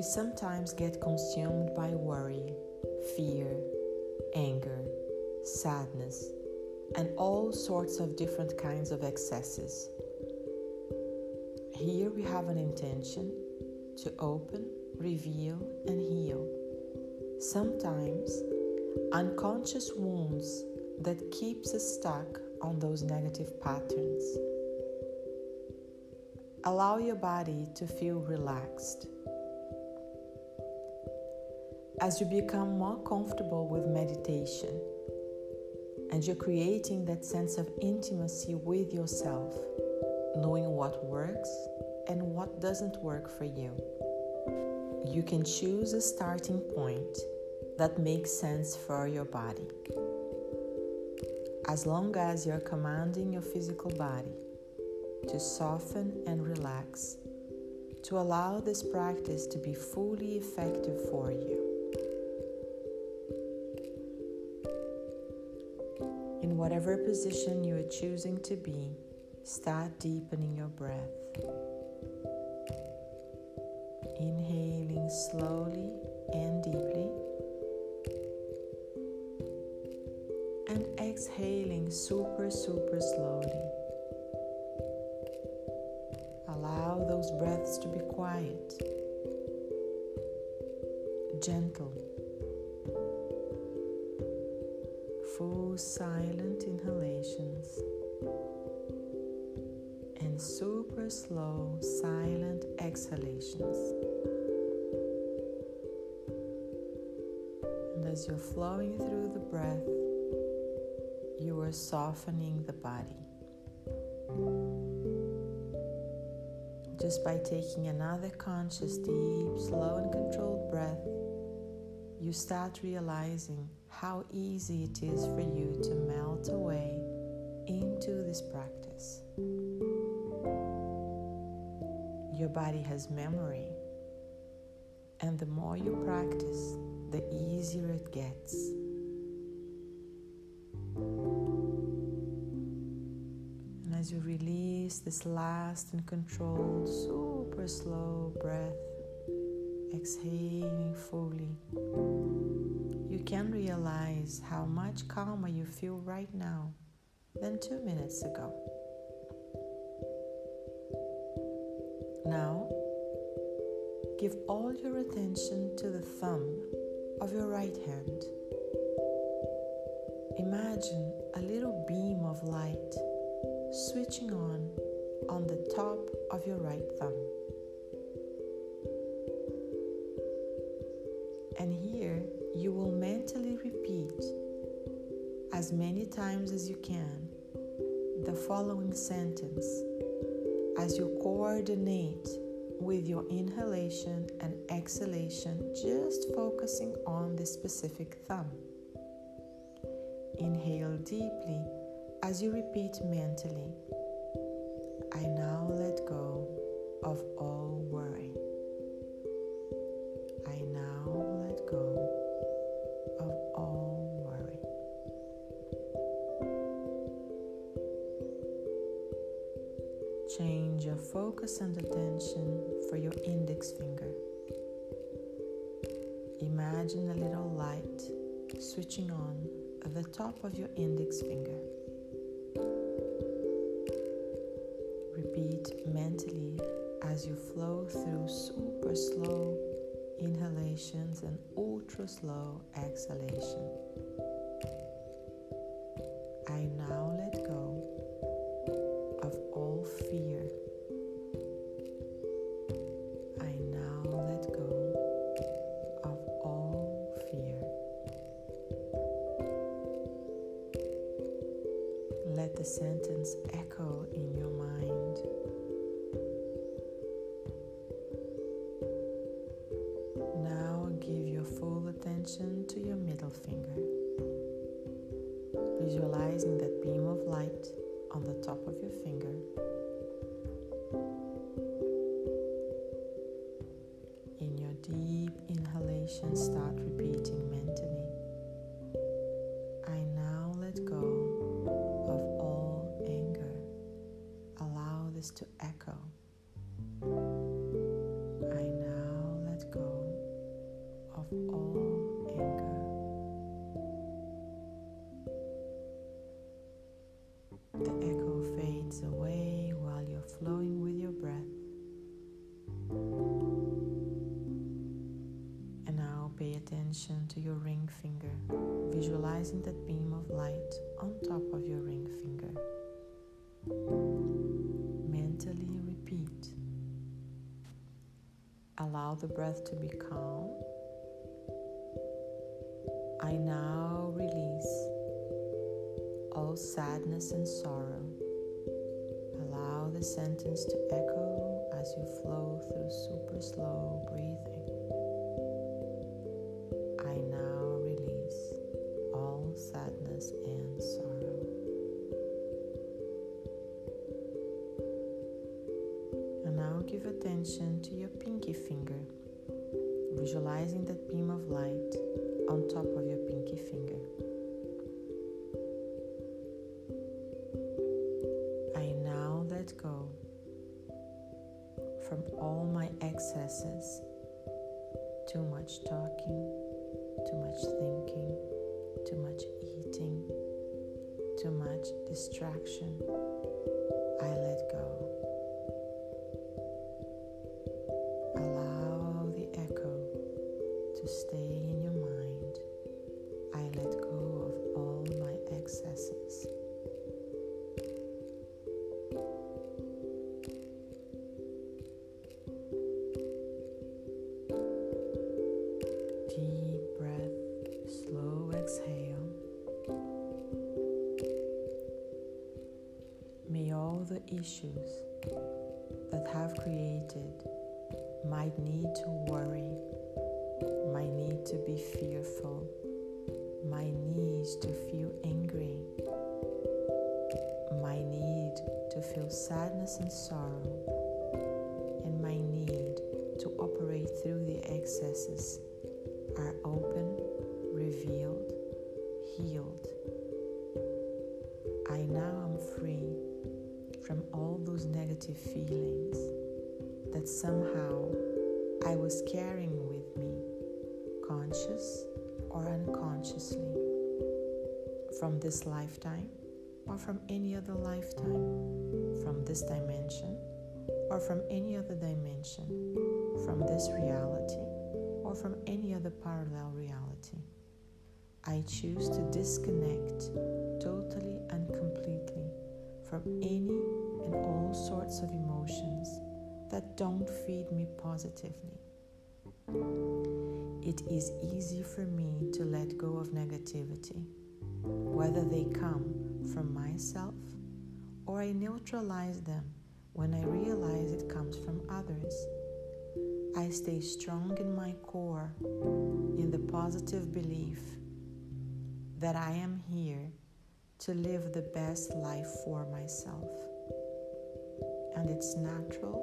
We sometimes get consumed by worry, fear, anger, sadness, and all sorts of different kinds of excesses. Here we have an intention to open, reveal, and heal. Sometimes unconscious wounds that keeps us stuck on those negative patterns. Allow your body to feel relaxed. As you become more comfortable with meditation and you're creating that sense of intimacy with yourself, knowing what works and what doesn't work for you. You can choose a starting point that makes sense for your body. As long as you're commanding your physical body to soften and relax, to allow this practice to be fully effective for you. In whatever position you are choosing to be, Start deepening your breath. Inhaling slowly and deeply. And exhaling super, super slowly. Allow those breaths to be quiet, gentle, silent inhalations and super slow, silent exhalations. And as you're flowing through the breath, you are softening the body. Just by taking another conscious, deep, slow, and controlled breath, you start realizing how easy it is for you to melt away into this practice. Your body has memory, and the more you practice, the easier it gets. And as you release this last and controlled, super slow breath, exhaling fully, you can realize how much calmer you feel right now than two minutes ago. Now, give all your attention to the thumb of your right hand. Imagine a little beam of light switching on on the top of your right thumb. And here you will mentally repeat as many times as you can the following sentence as you coordinate with your inhalation and exhalation, just focusing on the specific thumb. Inhale deeply as you repeat mentally I now let go of all Change your focus and attention for your index finger. Imagine a little light switching on at the top of your index finger. Repeat mentally as you flow through super slow inhalations and ultra slow exhalation. Your middle finger, visualizing that beam of light on the top of your finger. In your deep inhalation, start visualizing that beam of light on top of your ring finger. Mentally repeat. Allow the breath to be calm. I now release all sadness and sorrow. Allow the sentence to echo as you flow through super slow breathing. Beam of light on top of your pinky finger. I now let go from all my excesses too much talking, too much thinking, too much eating, too much distraction. I let go. To stay in your mind. I let go of all my excesses. Deep breath, slow exhale. May all the issues that have created my need to worry, be fearful, my need to feel angry, my need to feel sadness and sorrow, and my need to operate through the excesses are open, revealed, healed. I now am free from all those negative feelings that somehow I was carrying conscious or unconsciously, from this lifetime or from any other lifetime, from this dimension or from any other dimension, from this reality or from any other parallel reality. I choose to disconnect totally and completely from any and all sorts of emotions that don't feed me positively. It is easy for me to let go of negativity, whether they come from myself or I neutralize them when I realize it comes from others. I stay strong in my core in the positive belief that I am here to live the best life for myself. And it's natural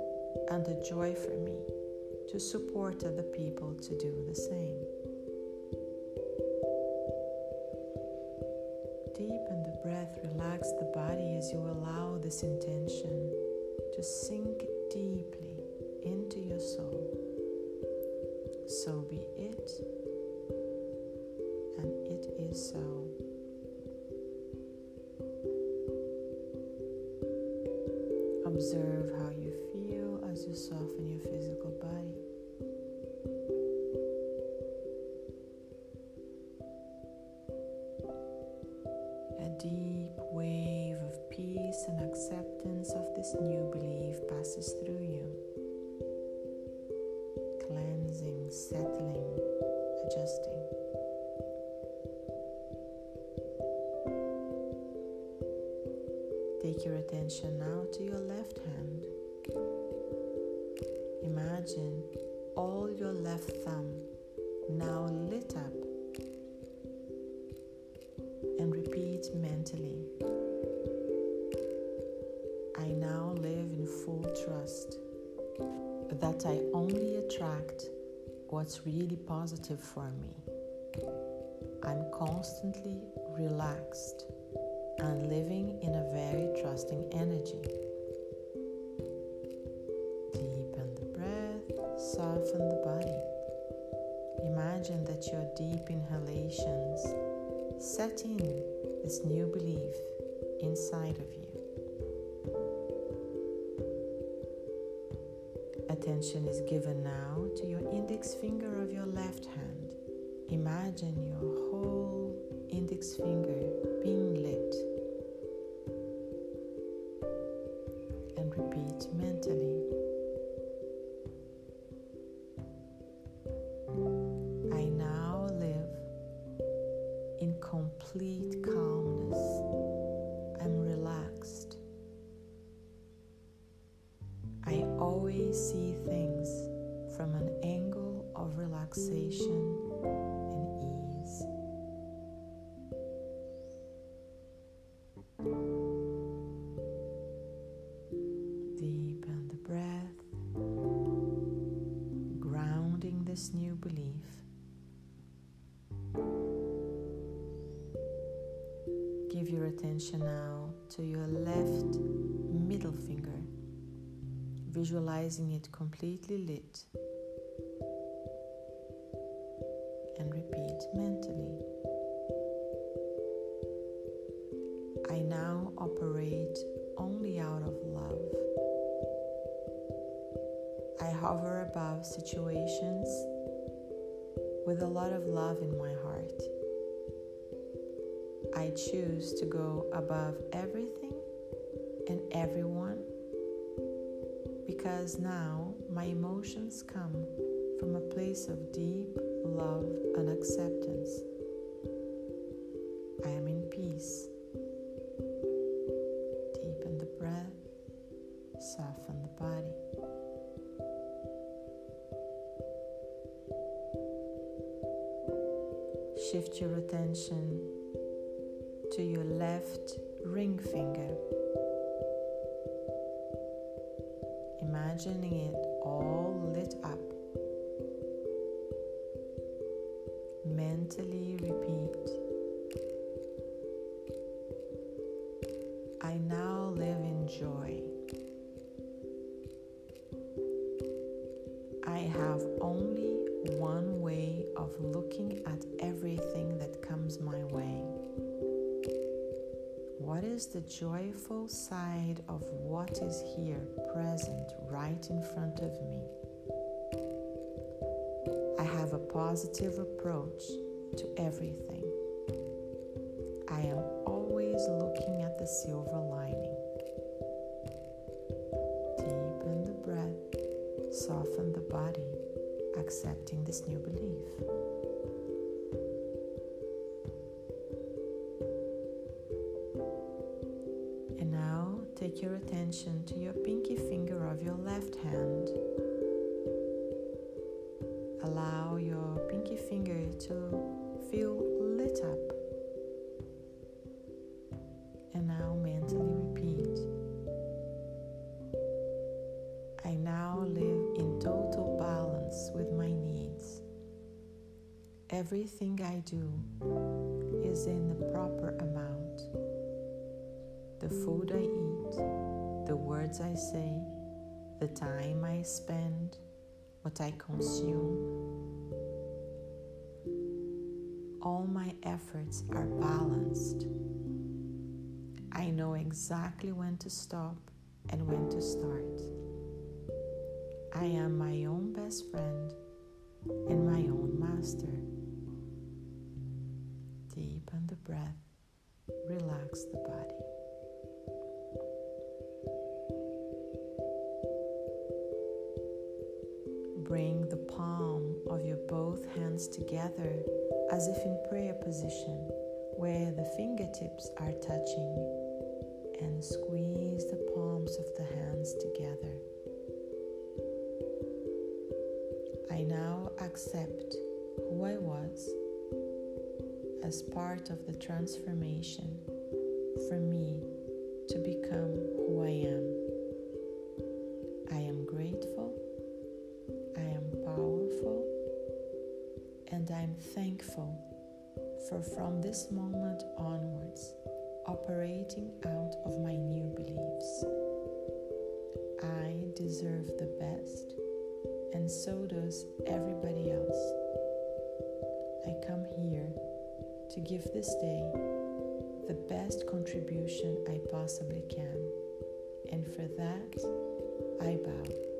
and a joy for me to support other people to do the same. Deepen the breath, relax the body as you allow this intention to sink deeply into your soul. So be it, and it is so. Observe attention now to your left hand. Imagine all your left thumb now lit up and repeat mentally I now live in full trust that I only attract what's really positive for me. I'm constantly relaxed and living in a very trusting energy. Deepen the breath, soften the body. Imagine that your deep inhalations set in this new belief inside of you. Attention is given now to your index finger of your left hand. Imagine your index finger being lit. This new belief. Give your attention now to your left middle finger, visualizing it completely lit. Hover above situations with a lot of love in my heart. I choose to go above everything and everyone because now my emotions come from a place of deep love and acceptance. I am in peace. Deepen the breath, soften the body. Shift your attention to your left ring finger. Imagining it all lit up. Mentally repeat I now live in joy. I have only one way of looking at everything that comes my way. What is the joyful side of what is here present right in front of me? I have a positive approach to everything. I am always looking at the silver lining. Deepen the breath, soften the body, accepting this new belief. Attention to your pinky finger of your left hand. Allow your pinky finger to feel lit up. And now mentally repeat I now live in total balance with my needs. Everything I do is in the proper amount. The food I eat, the words I say, the time I spend, what I consume. All my efforts are balanced. I know exactly when to stop and when to start. I am my own best friend and my own master. Deepen the breath, relax the body. Bring the palm of your both hands together as if in prayer position, where the fingertips are touching, and squeeze the palms of the hands together. I now accept who I was as part of the transformation for me to become who I am. Out of my new beliefs. I deserve the best, and so does everybody else. I come here to give this day the best contribution I possibly can. And for that, I bow.